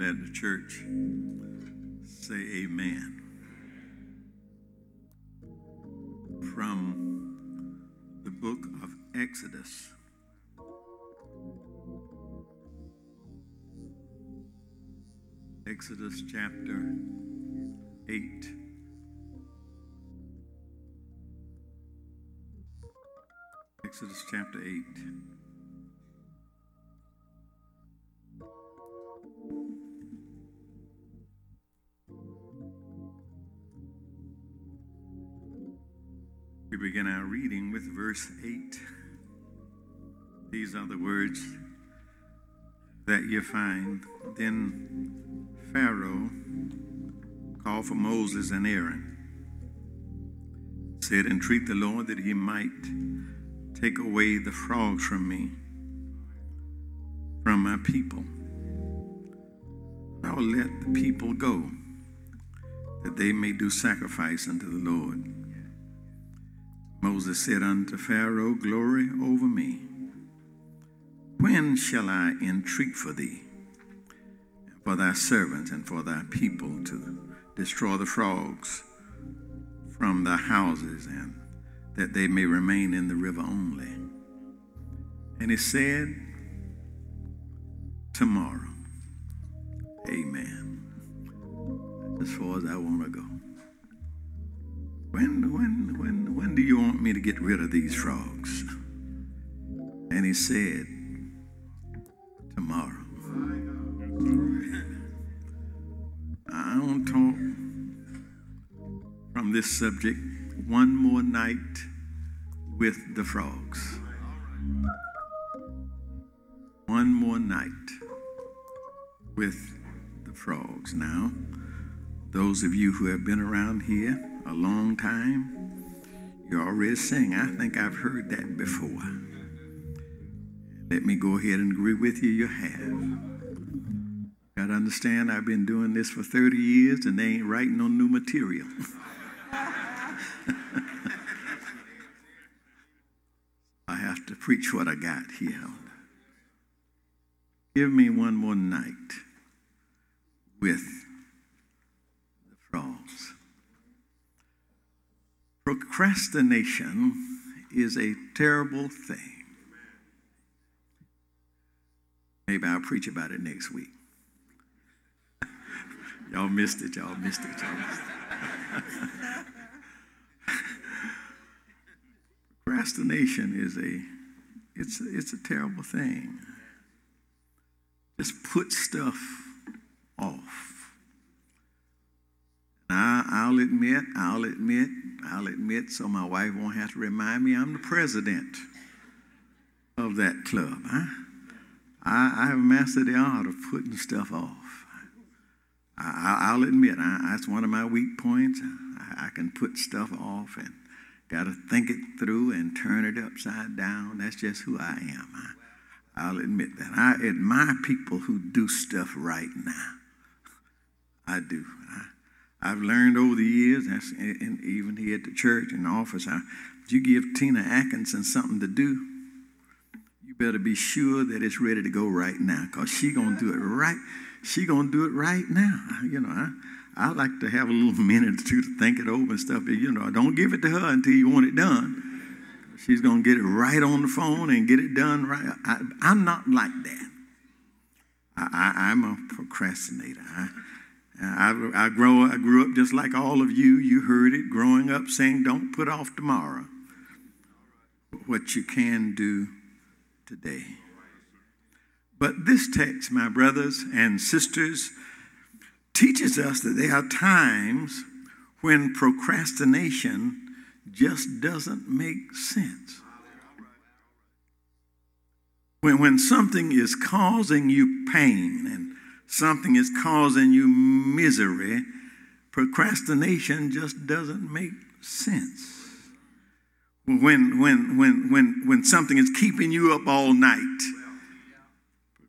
let the church say amen. From the book of Exodus. Exodus chapter 8. Exodus chapter 8. Verse 8. These are the words that you find. Then Pharaoh called for Moses and Aaron, said, Entreat the Lord that he might take away the frogs from me, from my people. I will let the people go, that they may do sacrifice unto the Lord. Moses said unto Pharaoh, Glory over me. When shall I entreat for thee, for thy servants, and for thy people to destroy the frogs from thy houses, and that they may remain in the river only? And he said, Tomorrow. Amen. As far as I want to go. When, when, when, when do you want me to get rid of these frogs? And he said, Tomorrow. I to talk from this subject one more night with the frogs. One more night with the frogs. Now, those of you who have been around here a long time, you're already saying, I think I've heard that before. Let me go ahead and agree with you, you have. Got to understand, I've been doing this for 30 years and they ain't writing no new material. I have to preach what I got here. Give me one more night with Procrastination is a terrible thing. Maybe I'll preach about it next week. y'all missed it, y'all missed it, y'all missed it. Procrastination is a it's it's a terrible thing. Just put stuff off. I'll admit, I'll admit, I'll admit, so my wife won't have to remind me I'm the president of that club. Huh? I, I have mastered the art of putting stuff off. I, will admit, I, that's one of my weak points. I, I can put stuff off and got to think it through and turn it upside down. That's just who I am. I, will admit that. I admire people who do stuff right now. I do. I, have learned over the years, and even here at the church and the office, I, if you give Tina Atkinson something to do, you better be sure that it's ready to go right now, cause she gonna do it right. She gonna do it right now. You know, I, I like to have a little minute or two to think it over and stuff. But, You know, don't give it to her until you want it done. She's to get it right on the phone and get it done right. I, am not like that. I, am a procrastinator. I, I, I, grow, I grew up just like all of you. You heard it growing up saying, don't put off tomorrow what you can do today. But this text, my brothers and sisters, teaches us that there are times when procrastination just doesn't make sense. When, when something is causing you pain and something is causing you misery, procrastination just doesn't make sense. When, when, when, when, when something is keeping you up all night,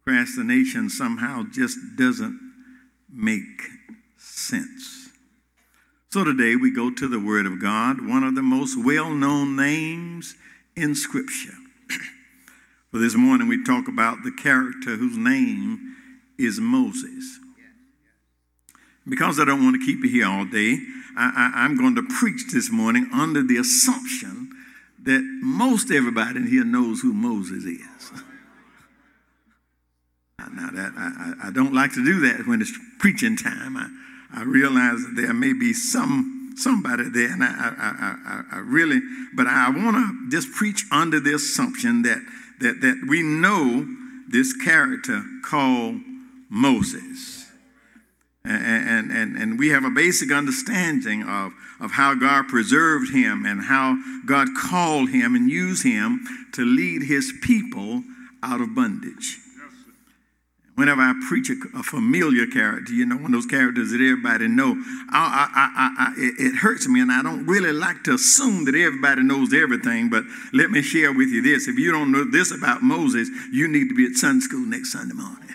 procrastination somehow just doesn't make sense. So today we go to the Word of God, one of the most well known names in Scripture. For this morning we talk about the character whose name is Moses. because I don't want to keep you here all day, I, am going to preach this morning under the assumption that most everybody in here knows who Moses is. Now, that I, I don't like to do that when it's preaching time. I, I realize that there may be some somebody there, and I, I, I, I really, but I want to just preach under the assumption that that that we know this character called Moses. And, and, and we have a basic understanding of, of how God preserved him and how God called him and used him to lead his people out of bondage. Whenever I preach a, a familiar character, you know, one of those characters that everybody know, I, I, I, it, it hurts me, and I don't really like to assume that everybody knows everything. But let me share with you this: if you don't know this about Moses, you need to be at Sunday school next Sunday morning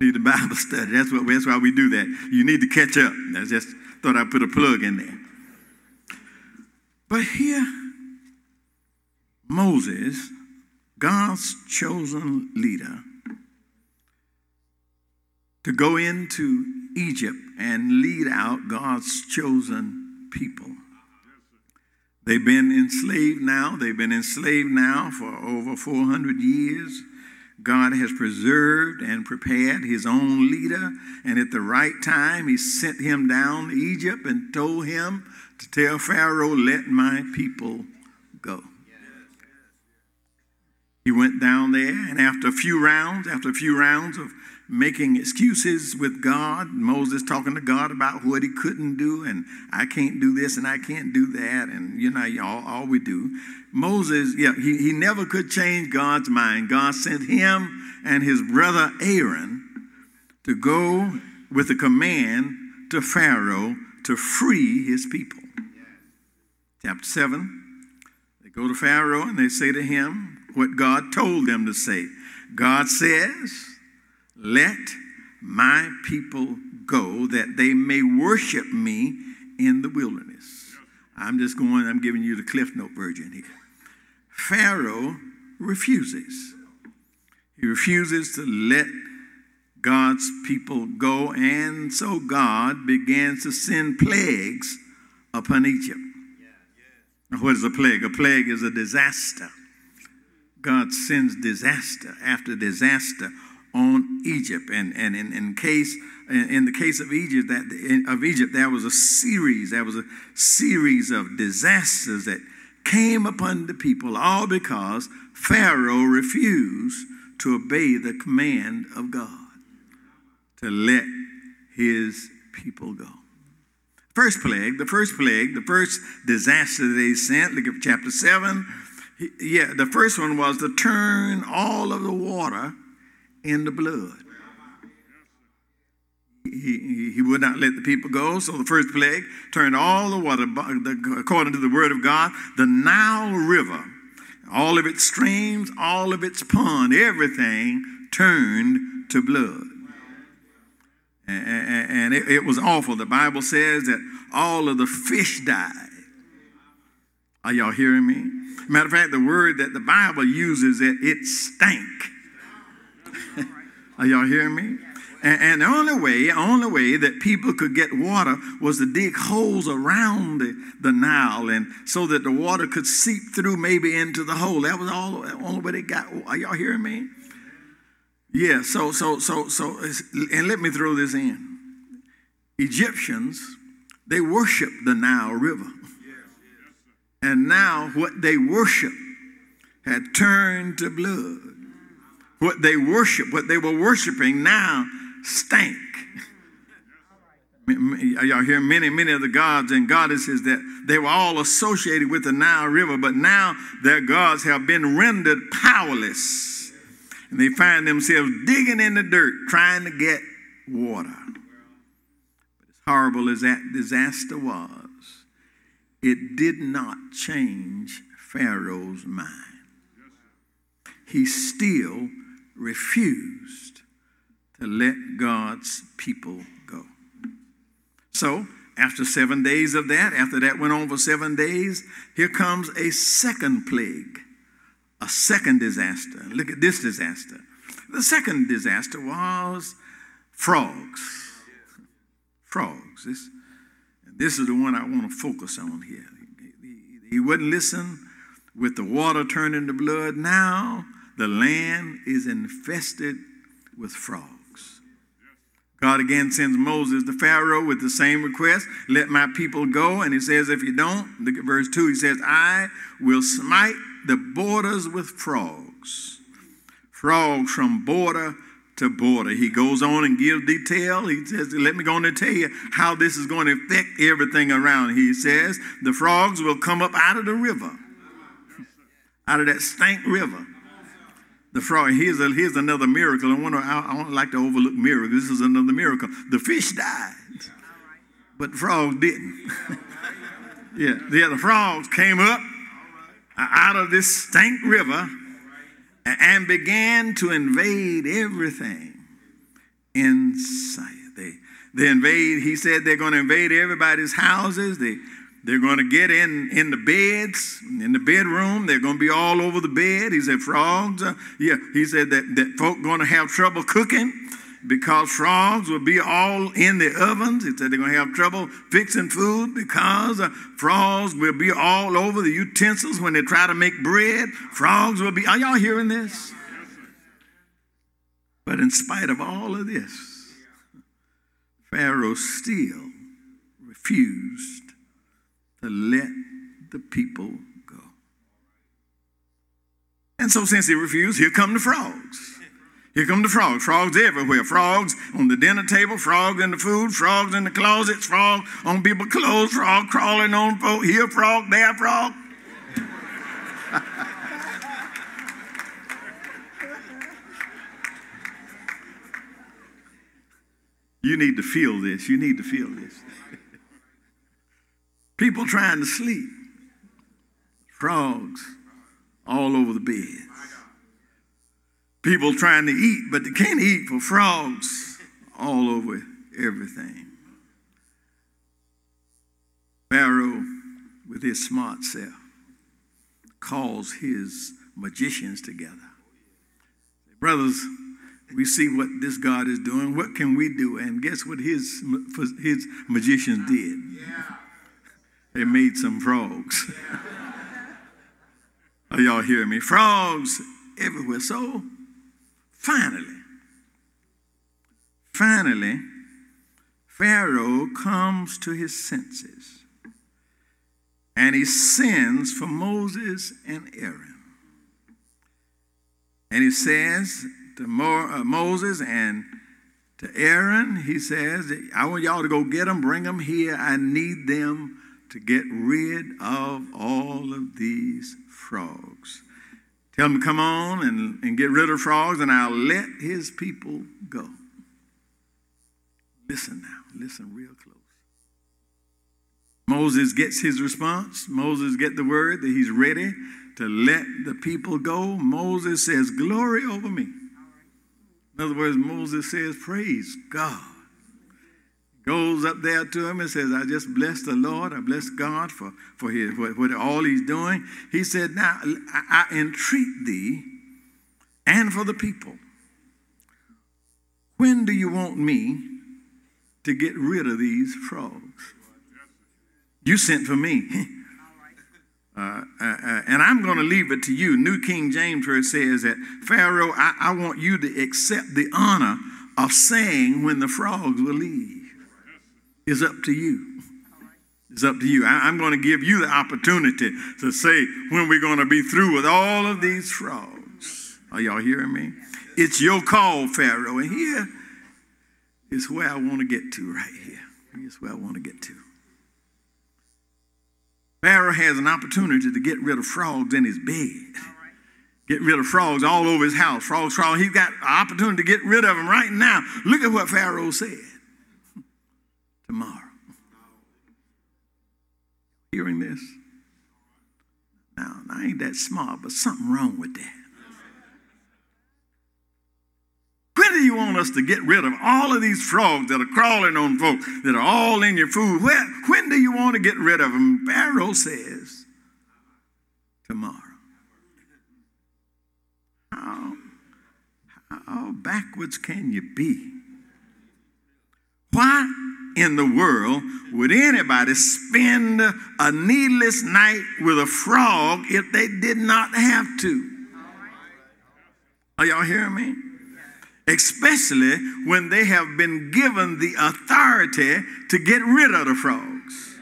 need a Bible study. That's what that's why we do that. You need to catch up. I just thought I'd put a plug in there. But here, Moses, God's chosen leader, to go into Egypt and lead out God's chosen people. They've been enslaved now. They've been enslaved now for over 400 years. God has preserved and prepared his own leader, and at the right time, he sent him down to Egypt and told him to tell Pharaoh, Let my people go. He went down there, and after a few rounds, after a few rounds of making excuses with God, Moses talking to God about what he couldn't do, and I can't do this and I can't do that, and you know, all, all we do. Moses, yeah, he, he never could change God's mind. God sent him and his brother Aaron to go with a command to Pharaoh to free his people. Chapter 7, they go to Pharaoh and they say to him what God told them to say. God says, Let my people go that they may worship me in the wilderness. I'm just going, I'm giving you the Cliff Note version here. Pharaoh refuses. He refuses to let God's people go, and so God begins to send plagues upon Egypt. What is a plague? A plague is a disaster. God sends disaster after disaster on Egypt. And, and in, in case in the case of Egypt, that of Egypt, there was a series, there was a series of disasters that came upon the people, all because Pharaoh refused to obey the command of God to let his people go. First plague, the first plague, the first disaster they sent, look at chapter 7. Yeah, the first one was to turn all of the water into blood. He, he, would not let the people go. So the first plague turned all the water, according to the word of God, the Nile River, all of its streams, all of its pond, everything turned to blood. And, it, it was awful. The Bible says that all of the fish died. Are y'all hearing me? Matter of fact, the word that the Bible uses it, it stank. Are y'all hearing me? And, and the only way, only way that people could get water was to dig holes around the, the Nile, and so that the water could seep through maybe into the hole. That was all the only way they got. Are y'all hearing me? Yeah. So so so so, and let me throw this in. Egyptians, they worship the Nile River, and now what they worship had turned to blood. What they worship, what they were worshiping now stank. Y'all hear many, many of the gods and goddesses that they were all associated with the Nile River, but now their gods have been rendered powerless. And they find themselves digging in the dirt trying to get water. As horrible as that disaster was, it did not change Pharaoh's mind. He still refused to let God's people go. So, after seven days of that, after that went on for seven days, here comes a second plague, a second disaster. Look at this disaster. The second disaster was frogs. frogs. This, this is the one I want to focus on here. He, he wouldn't listen with the water turning to blood. Now the land is infested with frogs. God again sends Moses to Pharaoh with the same request let my people go. And he says, if you don't, look at verse 2, he says, I will smite the borders with frogs. Frogs from border to border. He goes on and gives detail. He says, Let me go on and tell you how this is going to affect everything around. He says, The frogs will come up out of the river, out of that stank river the frog. Here's, a, here's another miracle. I to. I, I don't like to overlook miracles. This is another miracle. The fish died, but the frogs didn't. yeah, yeah. The frogs came up out of this stank river and began to invade everything in sight. They they invade. He said they're going to invade everybody's houses. They they're going to get in in the beds, in the bedroom. They're going to be all over the bed. He said, frogs. Uh, yeah, he said that, that folk going to have trouble cooking because frogs will be all in the ovens. He said they're going to have trouble fixing food because uh, frogs will be all over the utensils when they try to make bread. Frogs will be. Are y'all hearing this? But in spite of all of this, Pharaoh still refused to let the people go. And so, since he refused, here come the frogs. Here come the frogs. Frogs everywhere. Frogs on the dinner table, frogs in the food, frogs in the closets, frogs on people's clothes, frog crawling on folk. Here frog, there frog. you need to feel this. You need to feel this. People trying to sleep. Frogs all over the beds. People trying to eat, but they can't eat for frogs all over everything. Pharaoh, with his smart self, calls his magicians together. Brothers, we see what this God is doing. What can we do? And guess what his, his magicians did? Yeah. They made some frogs. Are y'all hearing me? Frogs everywhere. So finally, finally, Pharaoh comes to his senses and he sends for Moses and Aaron. And he says to uh, Moses and to Aaron, he says, I want y'all to go get them, bring them here. I need them to get rid of all of these frogs. Tell him to come on and, and get rid of frogs, and I'll let his people go. Listen now, listen real close. Moses gets his response. Moses get the word that he's ready to let the people go. Moses says, Glory over me. In other words, Moses says, Praise God goes up there to him and says, I just bless the Lord. I bless God for, for, his, for, for all he's doing. He said, Now I, I entreat thee and for the people. When do you want me to get rid of these frogs? You sent for me. Uh, uh, uh, and I'm going to leave it to you. New King James verse says that Pharaoh, I, I want you to accept the honor of saying when the frogs will leave is up to you. It's up to you. I, am going to give you the opportunity to say when we're going to be through with all of these frogs. Are y'all hearing me? It's your call, Pharaoh. And here is where I want to get to right here. Here's where I want to get to. Pharaoh has an opportunity to get rid of frogs in his bed. Get rid of frogs all over his house. Frogs, frogs. He's got an opportunity to get rid of them right now. Look at what Pharaoh said tomorrow. Hearing this? Now, I ain't that smart, but something wrong with that. When do you want us to get rid of all of these frogs that are crawling on folks, that are all in your food? When, do you want to get rid of them? Pharaoh says, tomorrow. How, how backwards can you be? Why in the world would anybody spend a needless night with a frog if they did not have to? Are y'all hearing me? Especially when they have been given the authority to get rid of the frogs.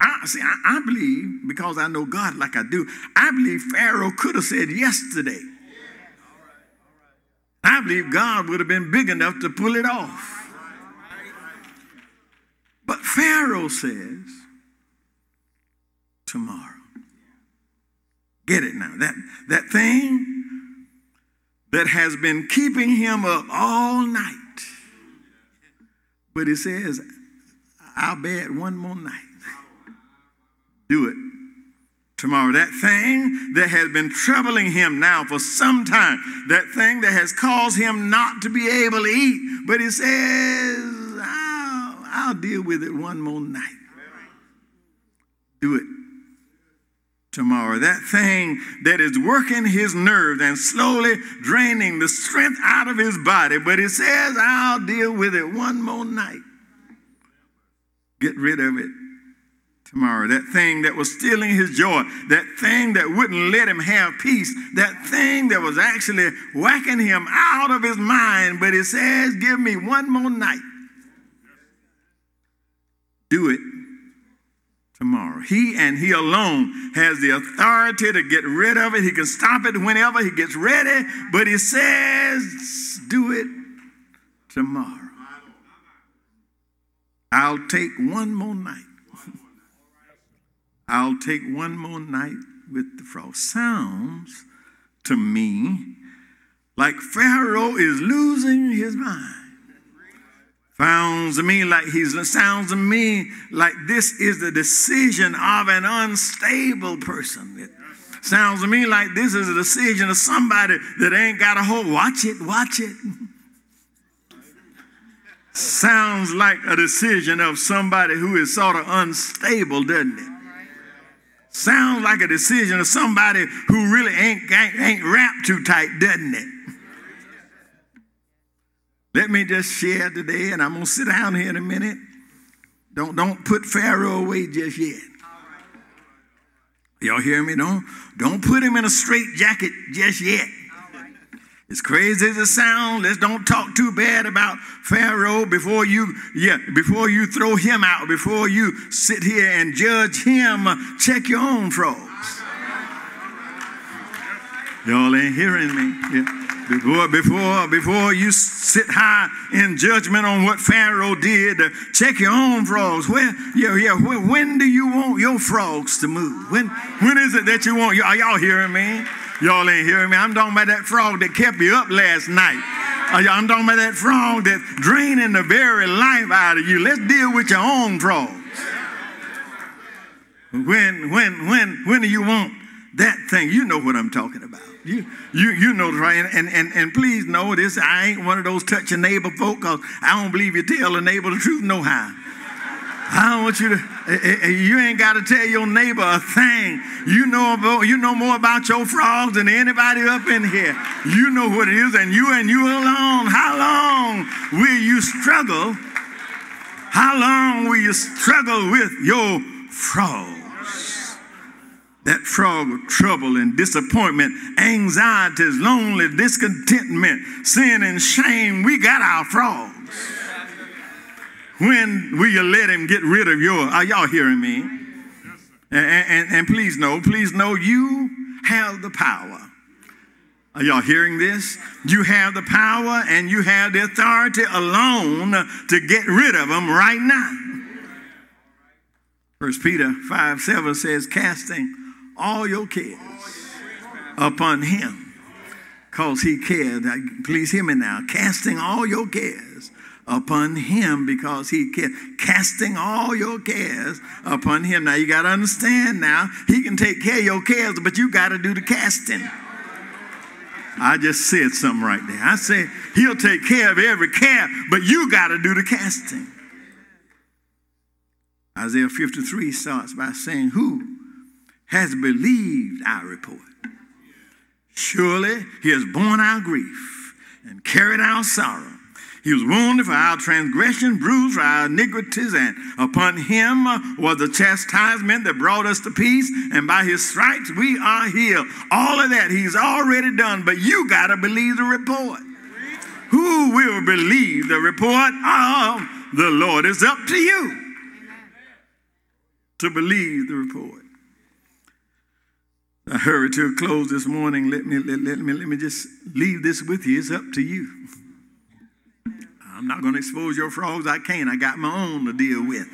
I, see, I, I believe, because I know God like I do, I believe Pharaoh could have said yesterday. I believe God would have been big enough to pull it off. Pharaoh says, tomorrow. Get it now. That, that thing that has been keeping him up all night. But he says, I'll it one more night. Do it tomorrow. That thing that has been troubling him now for some time, that thing that has caused him not to be able to eat, but he says, I'll, deal with it one more night. Do it tomorrow. That thing that is working his nerves and slowly draining the strength out of his body, but he says, I'll deal with it one more night. Get rid of it tomorrow. That thing that was stealing his joy, that thing that wouldn't let him have peace, that thing that was actually whacking him out of his mind. But he says, Give me one more night. Do it tomorrow. He and he alone has the authority to get rid of it. He can stop it whenever he gets ready, but he says, Do it tomorrow. I'll take one more night. I'll take one more night with the frog. Sounds to me like Pharaoh is losing his mind. Sounds to me like he's sounds to me like this is the decision of an unstable person. It sounds to me like this is a decision of somebody that ain't got a hold. Watch it, watch it. sounds like a decision of somebody who is sort of unstable, doesn't it? Sounds like a decision of somebody who really ain't, ain't, ain't wrapped too tight, doesn't it? Let me just share today, and I'm gonna sit down here in a minute. Don't, don't put Pharaoh away just yet. Y'all hear me? Don't, don't put him in a straight jacket just yet. As crazy as it sounds, let's don't talk too bad about Pharaoh before you, yeah, before you throw him out, before you sit here and judge him. Check your own frogs. Y'all ain't hearing me. Yeah. Before, before, before you sit high in judgment on what Pharaoh did, uh, check your own frogs. Where, yeah, yeah. When do you want your frogs to move? When, when is it that you want? Are y'all hearing me? Y'all ain't hearing me. I'm talking about that frog that kept you up last night. I'm talking about that frog that's draining the very life out of you. Let's deal with your own frogs. When, when, when, when do you want that thing? You know what I'm talking about. You, you, you know right. And, and, and please know this. I ain't one of those touch your neighbor folk because I don't believe you tell a neighbor the truth no how. I don't want you to, eh, eh, eh, you ain't got to tell your neighbor a thing. You know, about, you know more about your frogs than anybody up in here. You know what it is, and you and you alone. How long will you struggle? How long will you struggle with your frogs? That frog of trouble and disappointment, anxieties, lonely, discontentment, sin, and shame. We got our frogs. When will you let him get rid of your? Are y'all hearing me? And, and, and please know, please know you have the power. Are y'all hearing this? You have the power and you have the authority alone to get rid of them right now. First Peter 5 7 says, casting all your cares upon him. Because he cared. Please hear me now. Casting all your cares upon him because he cared. Casting all your cares upon him. Now you got to understand now, he can take care of your cares, but you got to do the casting. I just said something right there. I said, he'll take care of every care, but you got to do the casting. Isaiah 53 starts by saying, Who has believed our report? Surely he has borne our grief and carried our sorrow. He was wounded for our transgression, bruised for our iniquities, and upon him uh, was the chastisement that brought us to peace, and by his stripes we are healed. All of that he's already done, but you got to believe the report. Who will believe the report of the Lord? It's up to you to believe the report. I hurry to a close this morning. Let me, let, let, me, let me just leave this with you. It's up to you. I'm not going to expose your frogs. I can't. I got my own to deal with.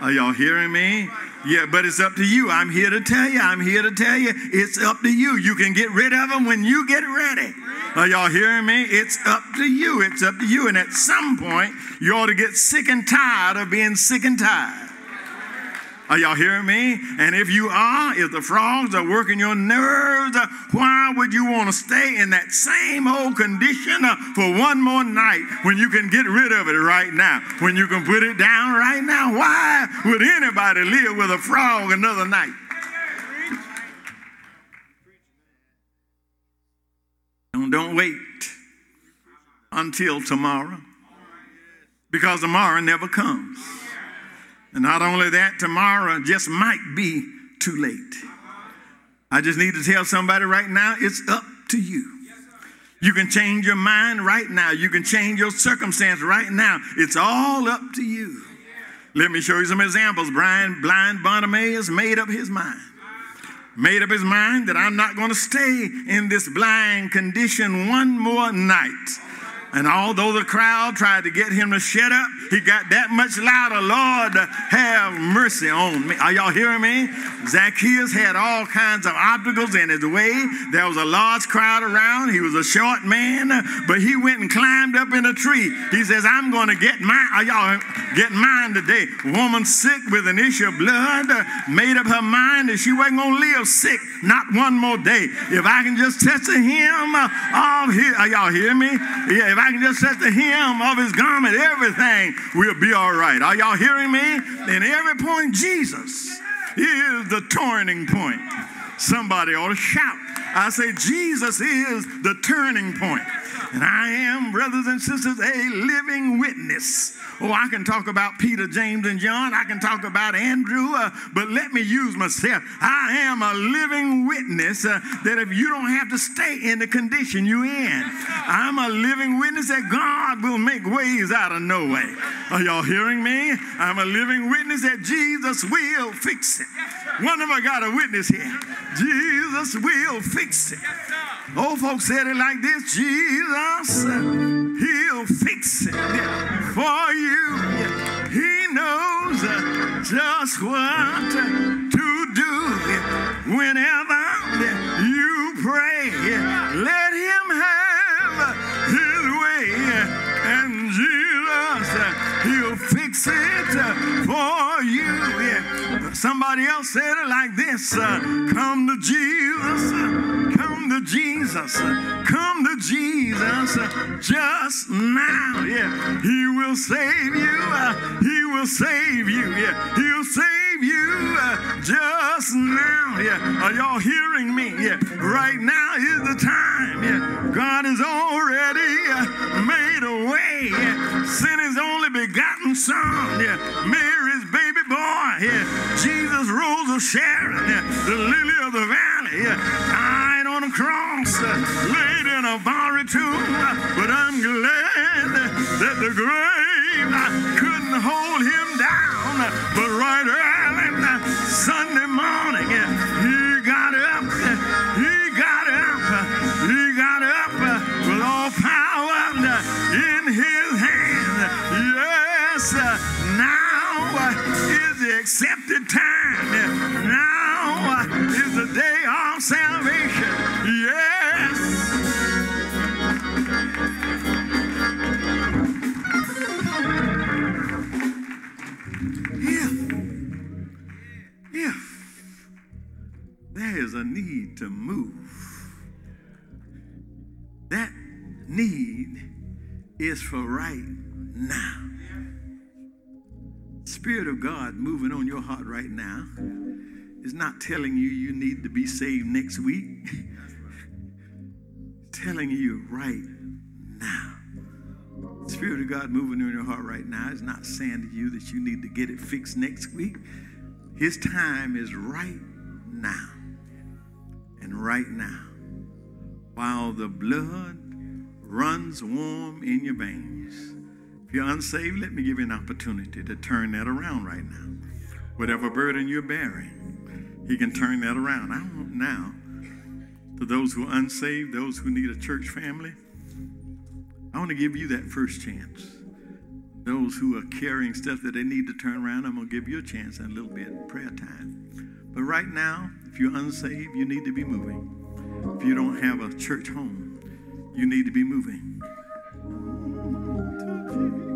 Are y'all hearing me? Yeah, but it's up to you. I'm here to tell you. I'm here to tell you. It's up to you. You can get rid of them when you get ready. Are y'all hearing me? It's up to you. It's up to you. And at some point, you ought to get sick and tired of being sick and tired. Are y'all hearing me? And if you are, if the frogs are working your nerves, why would you want to stay in that same old condition uh, for one more night when you can get rid of it right now? When you can put it down right now? Why would anybody live with a frog another night? Don't, don't wait until tomorrow because tomorrow never comes. And not only that, tomorrow just might be too late. I just need to tell somebody right now it's up to you. You can change your mind right now. You can change your circumstance right now. It's all up to you. Let me show you some examples. Brian, blind Bartimaeus made up his mind. Made up his mind that I'm not going to stay in this blind condition one more night. And although the crowd tried to get him to shut up, he got that much louder. Lord, have mercy on me. Are y'all hearing me? Zacchaeus had all kinds of obstacles in his way. There was a large crowd around. He was a short man, but he went and climbed up in a tree. He says, I'm going to get mine. Are y'all get mine today? Woman sick with an issue of blood made up her mind that she wasn't going to live sick not one more day. If I can just touch the hem of his, are y'all hear me? Yeah, if I can just touch the hem of his garment, everything will be all right. Are y'all hearing me? In every point, Jesus is the turning point. Somebody ought to shout. I say, Jesus is the turning point. And I am, brothers and sisters, a living witness Oh, I can talk about Peter, James, and John. I can talk about Andrew, uh, but let me use myself. I am a living witness uh, that if you don't have to stay in the condition you're in, I'm a living witness that God will make ways out of no way. Are y'all hearing me? I'm a living witness that Jesus will fix it. One of I got a witness here. Jesus will fix it. Old folks said it like this Jesus, He'll fix it for you. He knows just what to do whenever you pray. Let Him have His way, and Jesus, He'll fix it for you. Somebody else said it like this uh, Come to Jesus Come to Jesus. Come to Jesus just now. Yeah. He will save you. Uh, he will save you. Yeah. He'll save you uh, just now. Yeah. Are y'all hearing me? Yeah. Right now is the time. Yeah. God has already made a way. Yeah. Sent his only begotten son. Yeah. Mary's baby boy. Yeah. Jesus rose of Sharon. Yeah. The lily of the valley. Yeah on a cross, laid in a borrowed tomb. But I'm glad that the grave couldn't hold him down. But right early Sunday morning, accepted time. Now is the day of salvation. Yes. If, if there is a need to move, that need is for right now. Spirit of God moving on your heart right now is not telling you you need to be saved next week. telling you right now. Spirit of God moving in your heart right now is not saying to you that you need to get it fixed next week. His time is right now. And right now, while the blood runs warm in your veins. You're unsaved, let me give you an opportunity to turn that around right now. Whatever burden you're bearing, He can turn that around. I want now, to those who are unsaved, those who need a church family, I want to give you that first chance. Those who are carrying stuff that they need to turn around, I'm going to give you a chance in a little bit prayer time. But right now, if you're unsaved, you need to be moving. If you don't have a church home, you need to be moving king.